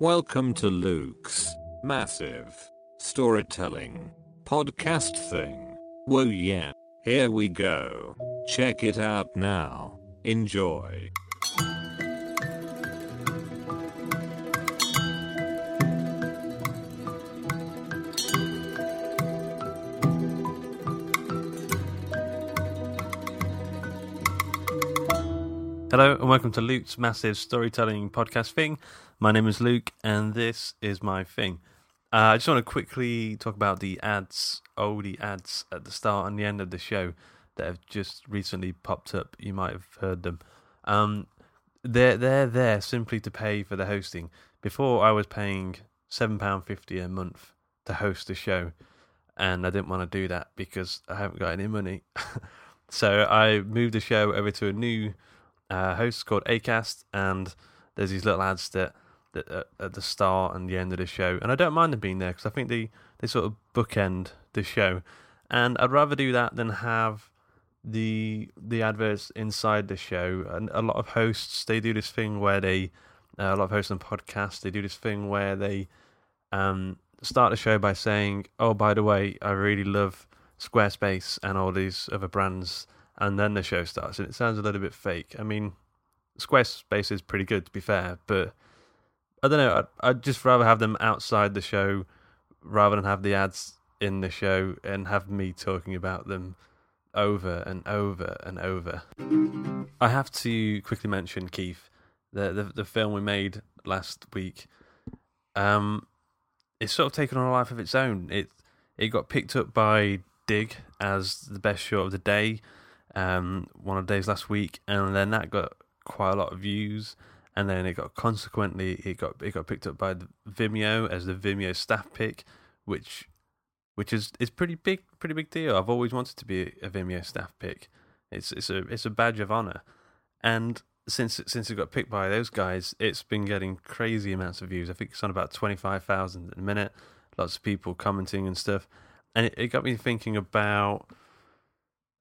Welcome to Luke's massive storytelling podcast thing. Whoa yeah, here we go. Check it out now. Enjoy. Hello and welcome to Luke's massive storytelling podcast thing. My name is Luke and this is my thing. Uh, I just want to quickly talk about the ads, oldie ads at the start and the end of the show that have just recently popped up. You might have heard them. Um, they're they're there simply to pay for the hosting. Before I was paying seven pound fifty a month to host the show, and I didn't want to do that because I haven't got any money. so I moved the show over to a new uh, host called Acast, and there's these little ads that that uh, at the start and the end of the show, and I don't mind them being there because I think they they sort of bookend the show, and I'd rather do that than have the the adverts inside the show. And a lot of hosts they do this thing where they uh, a lot of hosts on podcasts they do this thing where they um, start the show by saying, "Oh, by the way, I really love Squarespace and all these other brands." And then the show starts, and it sounds a little bit fake. I mean, Squarespace is pretty good, to be fair, but I don't know. I'd, I'd just rather have them outside the show rather than have the ads in the show and have me talking about them over and over and over. I have to quickly mention Keith, the the, the film we made last week. Um, it's sort of taken on a life of its own. It it got picked up by Digg as the best short of the day, um, one of the days last week, and then that got quite a lot of views. And then it got consequently it got it got picked up by Vimeo as the Vimeo staff pick, which which is is pretty big pretty big deal. I've always wanted to be a Vimeo staff pick. It's it's a it's a badge of honor, and since since it got picked by those guys, it's been getting crazy amounts of views. I think it's on about twenty five thousand a minute. Lots of people commenting and stuff, and it, it got me thinking about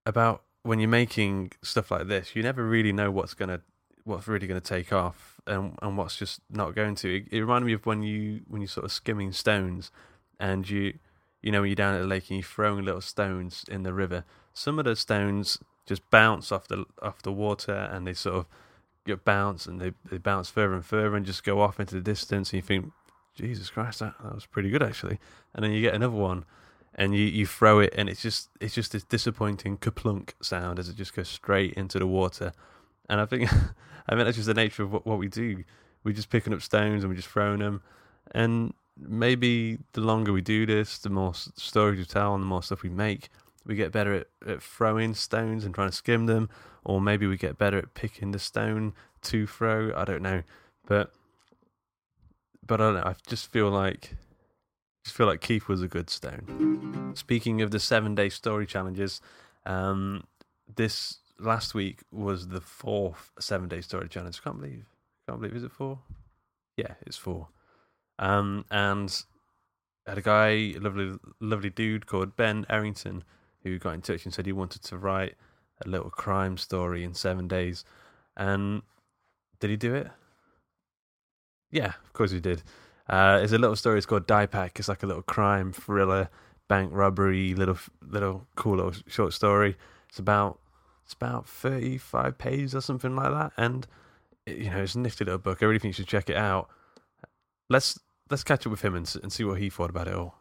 about when you're making stuff like this. You never really know what's gonna what's really to take off and and what's just not going to. It, it reminded me of when you when you sort of skimming stones, and you you know when you're down at the lake and you're throwing little stones in the river. Some of the stones just bounce off the off the water and they sort of get bounce and they, they bounce further and further and just go off into the distance and you think, Jesus Christ, that, that was pretty good actually. And then you get another one and you, you throw it and it's just it's just this disappointing kaplunk sound as it just goes straight into the water. And I think I mean that's just the nature of what, what we do. We're just picking up stones and we're just throwing them. And maybe the longer we do this, the more stories we tell and the more stuff we make, we get better at, at throwing stones and trying to skim them, or maybe we get better at picking the stone to throw. I don't know, but but I don't know. I just feel like just feel like Keith was a good stone. Speaking of the seven day story challenges, um, this last week was the fourth seven day story challenge. Can't believe, can't believe. Is it four? Yeah, it's four. Um, and I had a guy, a lovely, lovely dude called Ben Errington, who got in touch and said he wanted to write a little crime story in seven days. And did he do it? Yeah, of course he did. Uh, it's a little story. It's called Die Pack. It's like a little crime thriller, bank robbery, little, little cool little short story. It's about it's about thirty five pages or something like that, and it, you know it's a nifty little book. I really think you should check it out. Let's let's catch up with him and, and see what he thought about it all.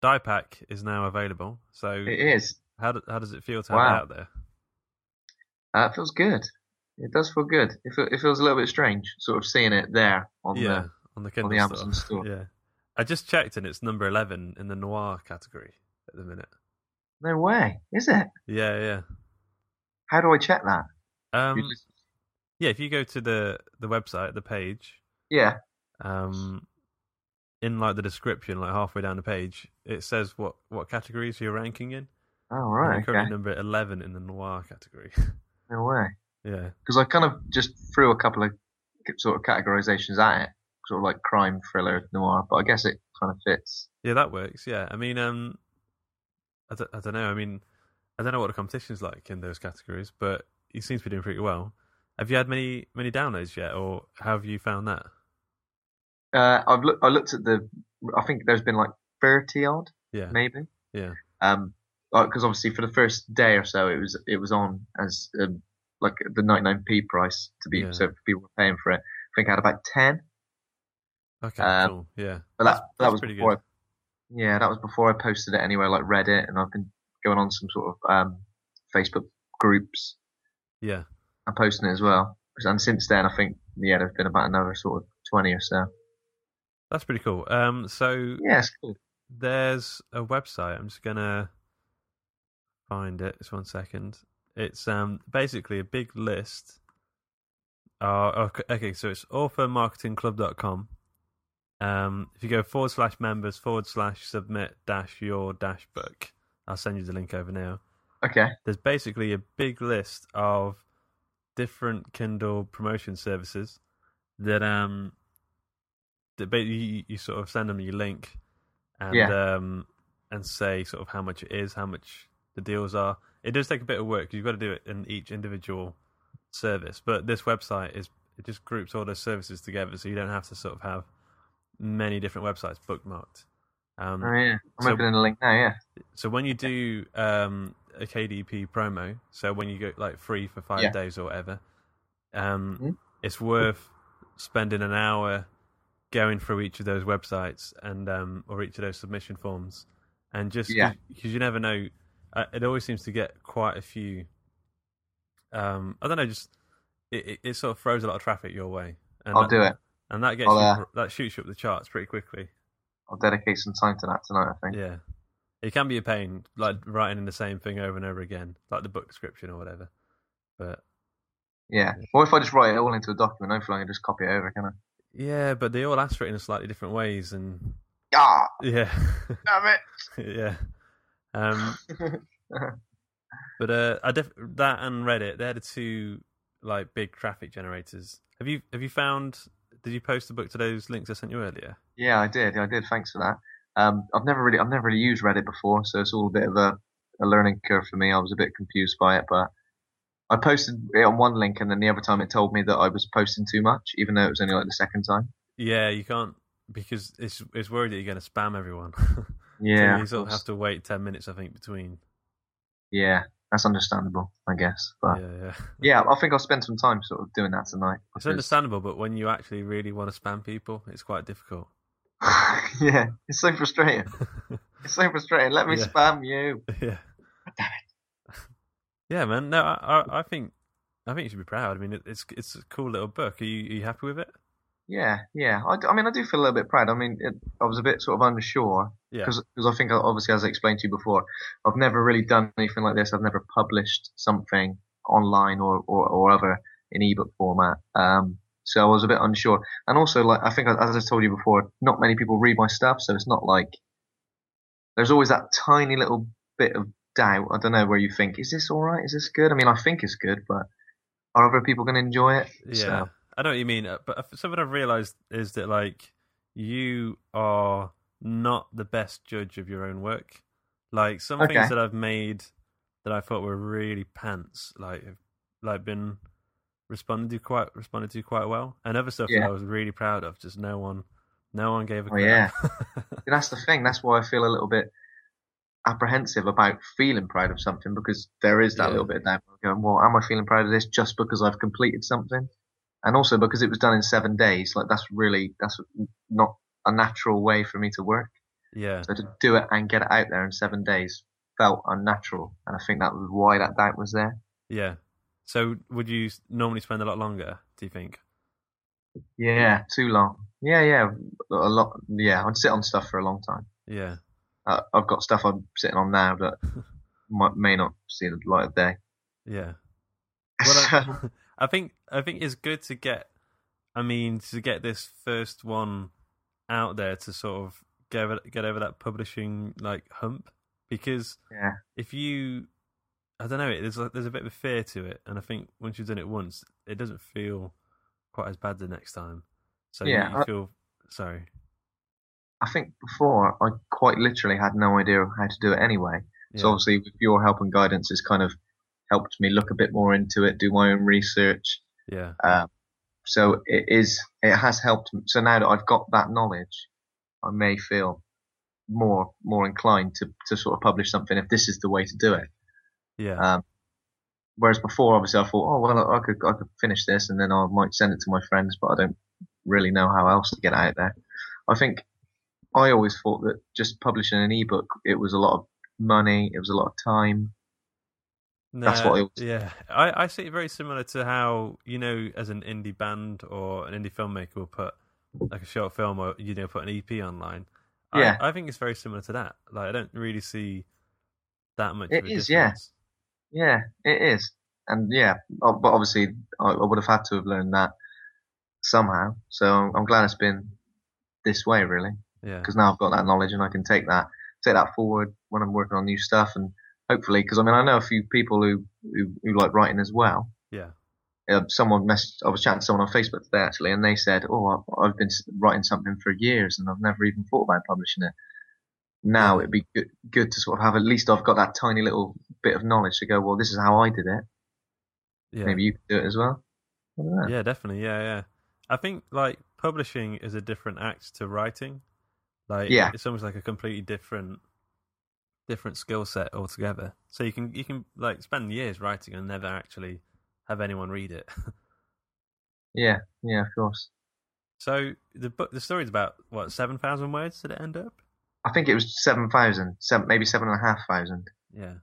Die Pack is now available. So It is. how do, how does it feel to have it out there? Uh, it feels good. It does feel good. It, feel, it feels a little bit strange, sort of seeing it there on yeah, the. On the Kindle the Amazon store. Yeah, I just checked and it's number eleven in the noir category at the minute. No way, is it? Yeah, yeah. How do I check that? Um, yeah, if you go to the the website, the page, yeah. um, in like the description, like halfway down the page, it says what what categories you're ranking in. Oh right. Currently Okay. number eleven in the noir category. No way. yeah, Because I kind of just threw a couple of sort of categorizations at it, sort of like crime, thriller, noir. But I guess it kind of fits. yeah, that works. Yeah, I mean, um, I don't, I don't know. I mean, I don't know what the competition's like in those categories, but he seems to be doing pretty well. Have you had many many downloads yet, or how have you found that? Uh, I've looked. I looked at the. I think there's been like thirty odd, Yeah, maybe. yeah, Um, because obviously for the first day or so, it was it was on as um, like the 99p price to be Yeah. so people were paying for it. I think I had about ten, okay, Um, cool. Yeah, but that that was pretty before. good. I, yeah, that was before I posted it anywhere like Reddit, and I've been going on some sort of um Facebook groups yeah. and posting it as well. And since then, I think yeah, there's been about another sort of twenty or so. That's pretty cool. Um, so Yeah, cool. there's a website. I'm just gonna find it. Just one second. It's um basically a big list. Uh, okay, okay, so it's authormarketingclub.com. Um, if you go forward slash members forward slash submit dash your dash book, I'll send you the link over now. Okay. There's basically a big list of different Kindle promotion services that um that ba- you, you sort of send them your link and Yeah. um and say sort of how much it is, how much the deals are. It does take a bit of work. You've got to do it in each individual service, but this website is it just groups all those services together, so you don't have to sort of have many different websites bookmarked. Um, Oh yeah, I'm So- opening the link now. Yeah. so when you do um, a KDP promo, so when you go like free for five Yeah. days or whatever, um, Mhm. it's worth spending an hour going through each of those websites and um, or each of those submission forms, and just Yeah. because you never know, uh, it always seems to get quite a few. Um, I don't know, just it, it, it sort of throws a lot of traffic your way, and I'll that, do it. And that gets you, uh, that shoots you up the charts pretty quickly. I'll dedicate some time to that tonight. I think. Yeah. It can be a pain, like writing in the same thing over and over again, like the book description or whatever. But Yeah. Or if I just write it all into a document, hopefully I can just copy it over, can I? yeah, but they all ask for it in slightly different ways, and Ah, yeah, damn it, yeah. Um, but uh, I def- that and Reddit, they're the two like big traffic generators. Have you have you found? Did you post the book to those links I sent you earlier? yeah, I did. I did. Thanks for that. Um, I've never really, I've never really used Reddit before, so it's all a bit of a, a learning curve for me. I was a bit confused by it, but I posted it on one link, and then the other time it told me that I was posting too much, even though it was only like the second time. Yeah, you can't because it's it's worried that you're going to spam everyone. Yeah. so you sort of have to wait ten minutes, I think, between. Yeah, that's understandable, I guess. But Yeah, yeah. yeah, I think I'll spend some time sort of doing that tonight. It's understandable, but when you actually really want to spam people, it's quite difficult. yeah, it's so frustrating. It's so frustrating. Let me Yeah. spam you. yeah. Damn it. Yeah, man. No, I, I, I think, I think you should be proud. I mean, it, it's it's a cool little book. Are you, are you happy with it? Yeah, yeah. I mean, I do feel a little bit proud. I mean, it, I was a bit sort of unsure Yeah. because I think, obviously, as I explained to you before, I've never really done anything like this. I've never published something online or, or, or other in ebook format. Um, so I was a bit unsure. And also, like, I think, as I told you before, not many people read my stuff, so it's not like there's always that tiny little bit of doubt. I don't know where you think, is this all right? Is this good? I mean, I think it's good, but are other people going to enjoy it? Yeah, So, I know what you mean. uh, But something I've realised is that like you are not the best judge of your own work. Like some Okay. things that I've made that I thought were really pants, like like been responded to quite responded to quite well, and other stuff that I was really proud of. Just no one, no one gave a Oh, yeah. that's the thing. That's why I feel a little bit apprehensive about feeling proud of something because there is that Yeah. little bit of doubt. Going, well, am I feeling proud of this just because I've completed something? And also because it was done in seven days. Like that's really that's not a natural way for me to work. yeah, So to do it and get it out there in seven days felt unnatural, and I think that was why that doubt was there. yeah. So would you normally spend a lot longer? Do you think? Yeah, too long. Yeah, yeah, a lot. Yeah, I'd sit on stuff for a long time. Yeah, Uh, I've got stuff I'm sitting on now that might, may not see the light of day. yeah. Well, I, I think I think it's good to get. I mean, to get this first one out there to sort of get over, get over that publishing like hump, because yeah, if you, I don't know, there's a, there's a bit of a fear to it, and I think once you've done it once, it doesn't feel quite as bad the next time. So Yeah, you, you I- feel sorry. I think before I quite literally had no idea how to do it anyway. So obviously, with your help and guidance, has kind of helped me look a bit more into it, do my own research. Yeah, Um, so it is, it has helped. So now that I've got that knowledge, I may feel more more inclined to to sort of publish something if this is the way to do it. yeah, Um, whereas before, obviously, I thought, oh well, I could I could finish this and then I might send it to my friends, but I don't really know how else to get out there. I think I always thought that just publishing an ebook, it was a lot of money, it was a lot of time. That's what always- Yeah, I, I see it very similar to how you know, as an indie band or an indie filmmaker will put like a short film or you know put an EP online. Yeah. I, I think it's very similar to that. Like I don't really see that much. It of a is, yeah. Yeah, it is, and yeah, but obviously, I, would have had to have learned that somehow. So I'm, I'm glad it's been this way, really. yeah, because now I've got that knowledge and I can take that take that forward when I'm working on new stuff and hopefully because I mean I know a few people who who, who like writing as well. yeah, Uh, someone messaged, I was chatting to someone on Facebook today actually, and they said, "Oh, I've, I've been writing something for years and I've never even thought about publishing it." Now it'd be good, good to sort of have at least I've got that tiny little bit of knowledge to go. Well, this is how I did it. yeah. Maybe you could do it as well. I don't know. Yeah, definitely. Yeah, yeah. I think like publishing is a different act to writing. Like, Yeah. it's almost like a completely different, different skill set altogether. So you can you can like spend years writing and never actually have anyone read it. Yeah, yeah, of course. so the book, the story's about what seven thousand words? Did it end up? I think it was seven thousand, seven, maybe seven and a half thousand. Yeah,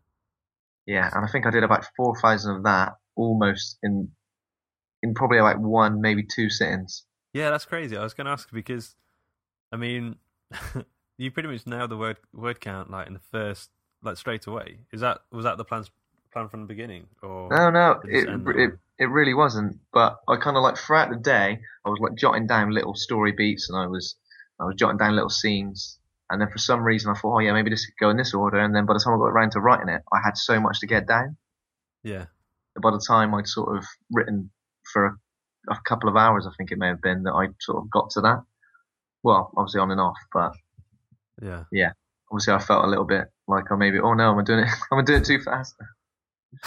Yeah, and I think I did about four thousand of that almost in in probably like one, maybe two sittings. yeah. That's crazy. I was going to ask because, I mean, you pretty much nailed the word word count like in the first like straight away. Is that was that the plan plan from the beginning or? No, no, it it end that it way? it really wasn't. But I kind of like throughout the day, I was like jotting down little story beats, and I was I was jotting down little scenes. And then for some reason, I thought, oh yeah, maybe this could go in this order. And then by the time I got around to writing it, I had so much to get down. Yeah. By the time I'd sort of written for a, a couple of hours, I think it may have been that I sort of got to that. Well, obviously on and off, but Yeah. Yeah. Obviously I felt a little bit like, oh, maybe, oh no, I'm I doing it? I'm I doing it too fast?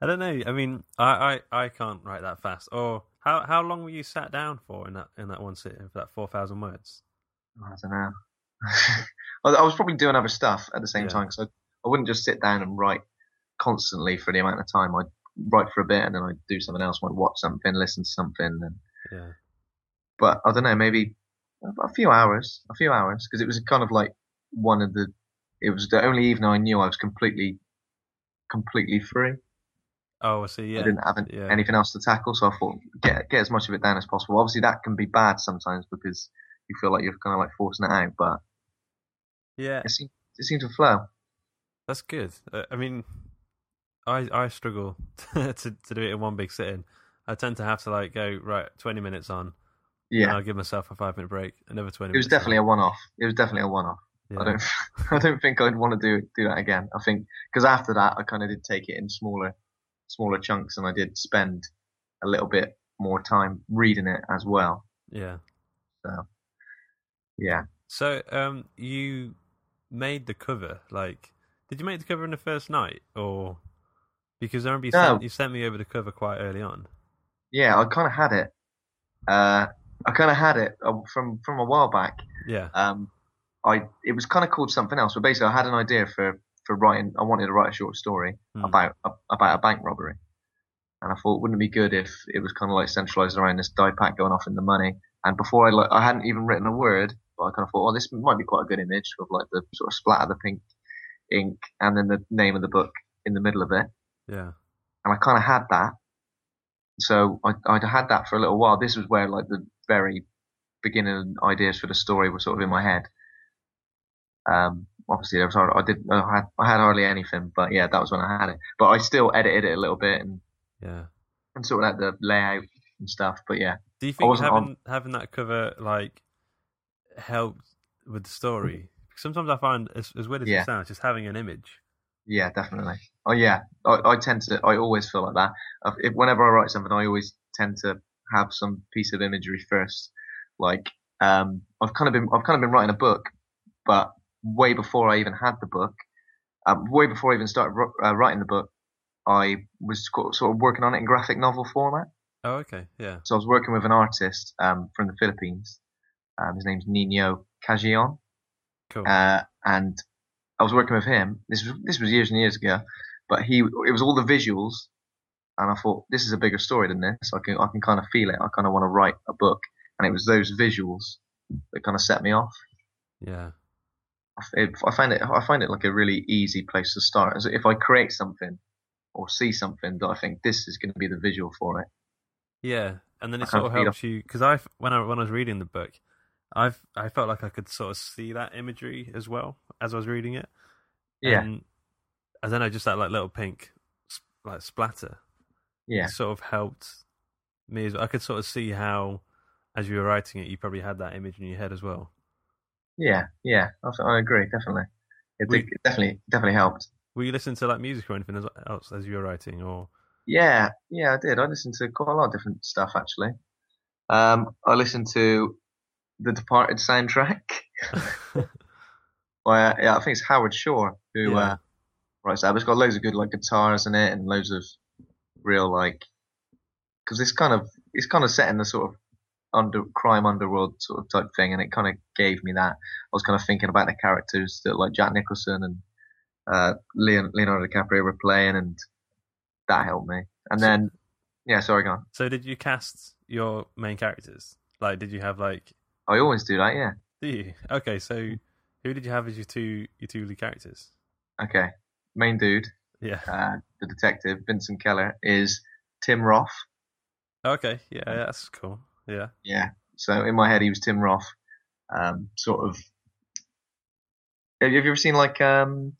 I don't know. I mean, I, I, I can't write that fast. Or how how long were you sat down for in that in that one sitting for that four thousand words? I don't know. I I was probably doing other stuff at the same Yeah. time because I, I wouldn't just sit down and write constantly for the amount of time. I'd write for a bit and then I'd do something else. I'd watch something, listen to something. And, Yeah. but I don't know, maybe a, few hours, a few hours because it was kind of like one of the, it was the only evening I knew I was completely, completely free. Oh, I see. Yeah. I didn't have an- yeah. anything else to tackle, so I thought get get as much of it down as possible. Obviously, that can be bad sometimes because you feel like you're kind of like forcing it out, but yeah. it seemed it seemed to flow. That's good. Uh, I mean, I I struggle to to do it in one big sitting. I tend to have to like go right twenty minutes on, Yeah, I'll give myself a five minute break. Another twenty. it was definitely a one-off. It was definitely a one-off. Yeah. I don't I don't think I'd want to do do that again. I think because after that, I kind of did take it in smaller smaller chunks, and I did spend a little bit more time reading it as well. Yeah. So yeah, So, um, you made the cover. Like, did you make the cover in the first night, or because I remember you No. sent you sent me over the cover quite early on. yeah, I kind of had it. Uh, I kind of had it uh, from from a while back. Yeah. um, I it was kind of called something else, but basically I had an idea for for writing. I wanted to write a short story Hmm. about a, about a bank robbery, and I thought wouldn't it be good if it was kind of like centralized around this die pack going off in the money. And before I like I hadn't even written a word, but I kind of thought, oh, this might be quite a good image of like the sort of splat of the pink ink and then the name of the book in the middle of it. Yeah. And I kind of had that. So I, I'd had that for a little while. This was where like the very beginning ideas for the story were sort of in my head. Um, obviously there was I didn't I had I had hardly anything, but yeah, that was when I had it. But I still edited it a little bit and Yeah. and sort of like the layout and stuff. But yeah, Do you think having on- having that cover like helped with the story? Sometimes I find, as, as weird as Yeah. it sounds, just having an image. yeah, definitely. Oh yeah, I, I tend to. I always feel like that. If, whenever I write something, I always tend to have some piece of imagery first. Like um, I've kind of been I've kind of been writing a book, but way before I even had the book, um, way before I even started uh, writing the book, I was sort of working on it in graphic novel format. Oh, okay, yeah, So I was working with an artist um, from the Philippines. Um, his name's Nino Cajion. cool. Uh, and I was working with him. This was this was years and years ago, but he it was all the visuals, and I thought this is a bigger story than this. I can I can kind of feel it. I kind of want to write a book, and it was those visuals that kind of set me off. yeah, it- I find it I find it like a really easy place to start. As if I create something or see something that I think this is going to be the visual for it. yeah, and then it sort of helps you because I when I when I was reading the book, I've I felt like I could sort of see that imagery as well as I was reading it. Yeah, and then I just that like little pink like splatter. Yeah, sort of helped me as I could sort of see how, as you were writing it, you probably had that image in your head as well. yeah, yeah. I, agree, definitely. It, it definitely definitely helped. Were you listening to like music or anything else as you were writing, or Yeah, yeah, I did. I listened to quite a lot of different stuff actually. Um, I listened to the Departed soundtrack. By, yeah, I think it's Howard Shore who Yeah. uh, writes that. But it's got loads of good like guitars in it and loads of real like because it's kind of it's kind of set in the sort of under crime underworld sort of type thing, and it kind of gave me that. I was kind of thinking about the characters that like Jack Nicholson and uh, Leon, Leonardo DiCaprio were playing, and that helped me. And So- then, yeah, sorry, go on. so? Did you cast your main characters? Like, did you have like? I always do that, yeah. Do you? Okay, so who did you have as your two your two lead characters? Okay. Main dude, Yeah. uh, the detective, Vincent Keller, is Tim Roth. Okay. Yeah, that's cool. Yeah. Yeah. So in my head, he was Tim Roth. Um, sort of. Have you ever seen like um?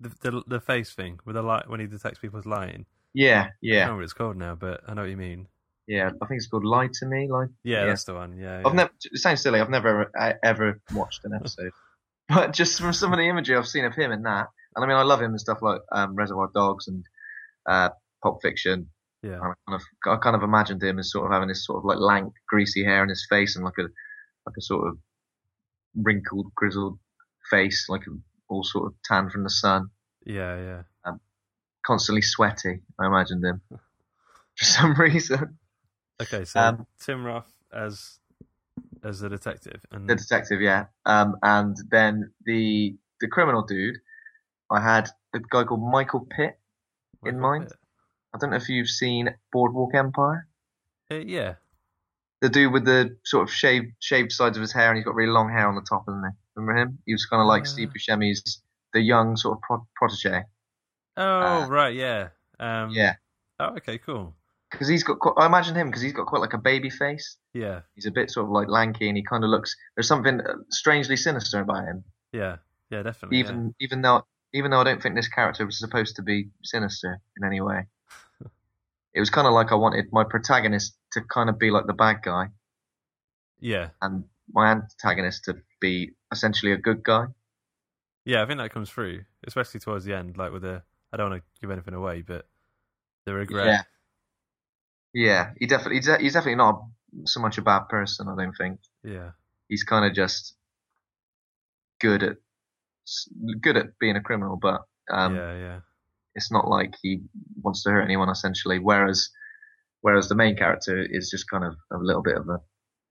The the the face thing with the light when he detects people's lying. Yeah, yeah. I don't know what it's called now, but I know what you mean. yeah. I think it's called Lie to Me. Lie. Yeah, Yeah. that's the one. Yeah. I've yeah. never. It sounds silly. I've never ever, I- ever watched an episode, but just from some of the imagery I've seen of him in that, and I mean, I love him and stuff like um, Reservoir Dogs and uh, Pulp Fiction. Yeah. I kind of, I kind of imagined him as sort of having this sort of like lank, greasy hair in his face and like a, like a sort of wrinkled, grizzled face, like all sort of tan from the sun, Yeah. Yeah. constantly sweaty. I imagined him for some reason. Okay, so Um, Tim Roth as as the detective, and The detective, yeah. Um, and then the the criminal dude, I had a guy called Michael Pitt. in Michael mind? I don't know if you've seen Boardwalk Empire. Uh, yeah, The dude with the sort of shaved shaved sides of his hair, and he's got really long hair on the top, isn't he? Remember him? He was kind of like Uh. Steve Buscemi's the young sort of pro- protege. Oh Uh, right, yeah. Um, Yeah, Oh, okay, cool. because he's got. Quite, I imagine him because he's got quite like a baby face. Yeah, He's a bit sort of like lanky, and he kind of looks. There's something uh, strangely sinister about him. yeah, yeah, definitely. yeah. even even though even though I don't think this character was supposed to be sinister in any way. It was kind of like I wanted my protagonist to kind of be like the bad guy, Yeah, and my antagonist to be essentially a good guy. yeah. I think that comes through, especially towards the end. Like with the, I don't want to give anything away, but the regret. Yeah, yeah. He definitely he's, definitely not so much a bad person. I don't think Yeah, he's kind of just good at good at being a criminal, but um, yeah, yeah, it's not like he wants to hurt anyone essentially. Whereas, whereas the main character is just kind of a little bit of a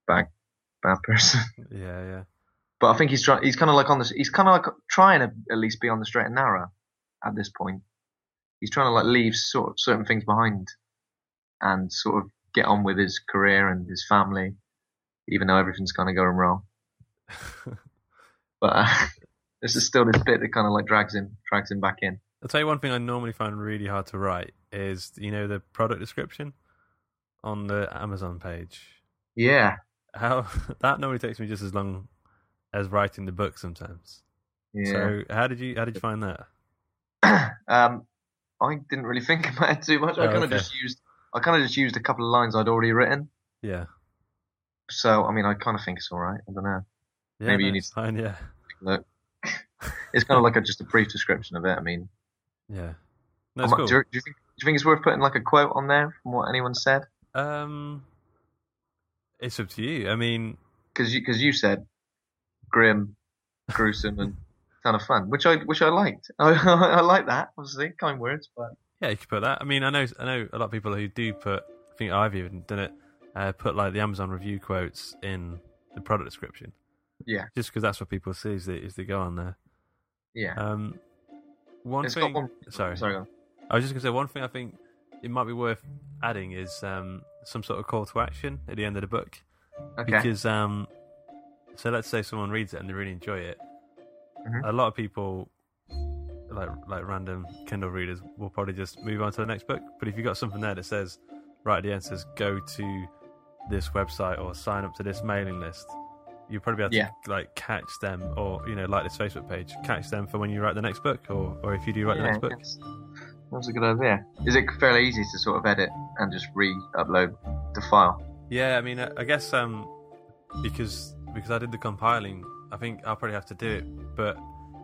bad, bad person. yeah, yeah. but I think he's trying. He's kind of like on this. He's kind of like trying to at least be on the straight and narrow at this point. He's trying to like leave sort of certain things behind and sort of get on with his career and his family, even though everything's kind of going wrong. But uh, this is still this bit that kind of like drags him, drags him back in. I'll tell you one thing I normally find really hard to write is you know the product description on the Amazon page. Yeah, How that normally takes me just as long as writing the book sometimes. yeah. So how did you how did you find that? um, I didn't really think about it too much. I Oh, kind of okay. just used I kind of just used a couple of lines I'd already written. Yeah. So I mean, I kind of think it's all right. I don't know. yeah Maybe you need fine. Yeah. Look, it's kind of like a, just a brief description of it. I mean, Yeah. That's might- cool. do, you, do you think do you think it's worth putting like a quote on there from what anyone said? Um, it's up to you. I mean, Because you because you said grim, gruesome, and kind of fun, which I which I liked. I I like that. Obviously, kind words, but yeah, you could put that. I mean, I know, I know a lot of people who do put. I think I've even done it. Uh, put like the Amazon review quotes in the product description, yeah, just because that's what people see is they, is they go on there. Yeah. Um, one It's thing. one. Sorry, sorry. go. I was just gonna say one thing. I think it might be worth adding is um, some sort of call to action at the end of the book. Okay. because um so let's say someone reads it and they really enjoy it Mhm. a lot of people like like random kindle readers will probably just move on to the next book but if you've got something there that says right at the end says go to this website or sign up to this mailing list you'll probably be able Yeah. to like catch them or you know like this facebook page catch them for when you write the next book or or if you do write the next book that's, that's a good idea. Is it fairly easy to sort of edit and just re-upload the file? Yeah, I mean, I I guess um, because because I did the compiling, I think I'll probably have to do it. But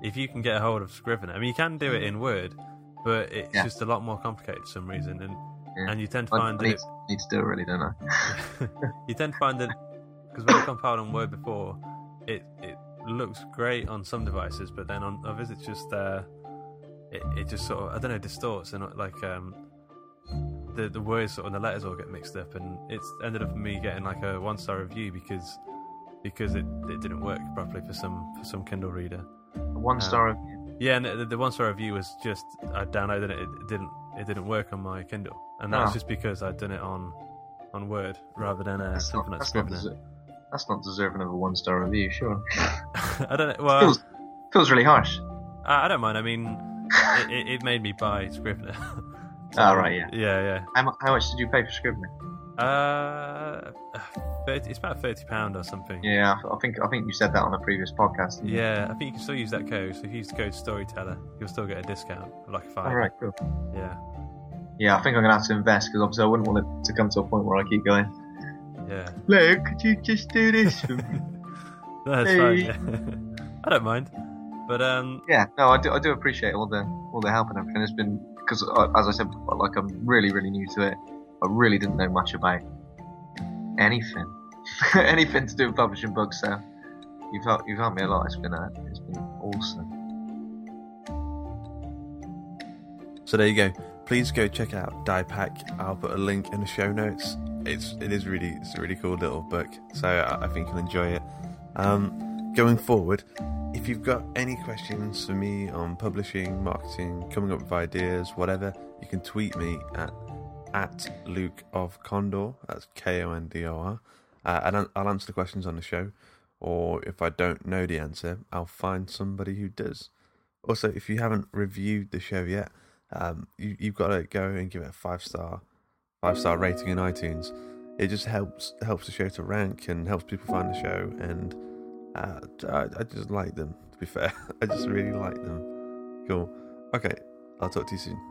if you can get a hold of Scrivener, I mean, you can do it in Word, but it's Yeah. just a lot more complicated for some reason, and Yeah. and you tend to find I that need, it, need to do it really, don't I? you tend to find that because when I compiled on Word before, it it looks great on some devices, but then on others it's just uh, it it just sort of I don't know distorts and like um. The, the words sort of and the letters all get mixed up, and it's ended up me getting like a one star review because because it, it didn't work properly for some for some Kindle reader. One star review. Yeah, and the, the one star review was just I downloaded it, it didn't it didn't work on my Kindle, and that Oh. just because I'd done it on on Word rather than uh, That's not, something like that's, not Scrivener. Deser- that's not deserving of a one star review, sure. I don't know. Well, feels, feels really harsh. I, I don't mind. I mean, it, it, it made me buy Scrivener. Oh, right, yeah. yeah, How, how much did you pay for Scrivener? Uh, 30, it's about thirty pound or something. Yeah, I think I think you said that on a previous podcast. didn't you? Yeah, I think you can still use that code. So if you use the code Storyteller, you'll still get a discount of like five. All right, cool. Yeah, Yeah, I think I'm gonna have to invest because obviously I wouldn't want it to come to a point where I keep going. Yeah. Luke, could you just do this for me? That's fine. Yeah. I don't mind. But um, yeah, no, I do. I do appreciate all the all the help and everything. It's been because, as I said, before, like I'm really really new to it. I really didn't know much about anything, anything to do with publishing books. So you've helped you've helped me a lot. It's been uh, it's been awesome. So there you go. Please go check out Die Pack. I'll put a link in the show notes. It's it is really it's a really cool little book. So I, I think you'll enjoy it. Um, going forward, if you've got any questions for me on publishing, marketing, coming up with ideas, whatever, you can tweet me at at Luke of Kondor. That's K O N D O R. Uh, and I'll- answer the questions on the show. Or if I don't know the answer, I'll find somebody who does. Also, if you haven't reviewed the show yet, um, you, you've got to go and give it a five star five star rating in iTunes. It just helps helps the show to rank and helps people find the show. And uh, I, I just like them. To be fair, I just really like them. Cool. Okay, I'll talk to you soon.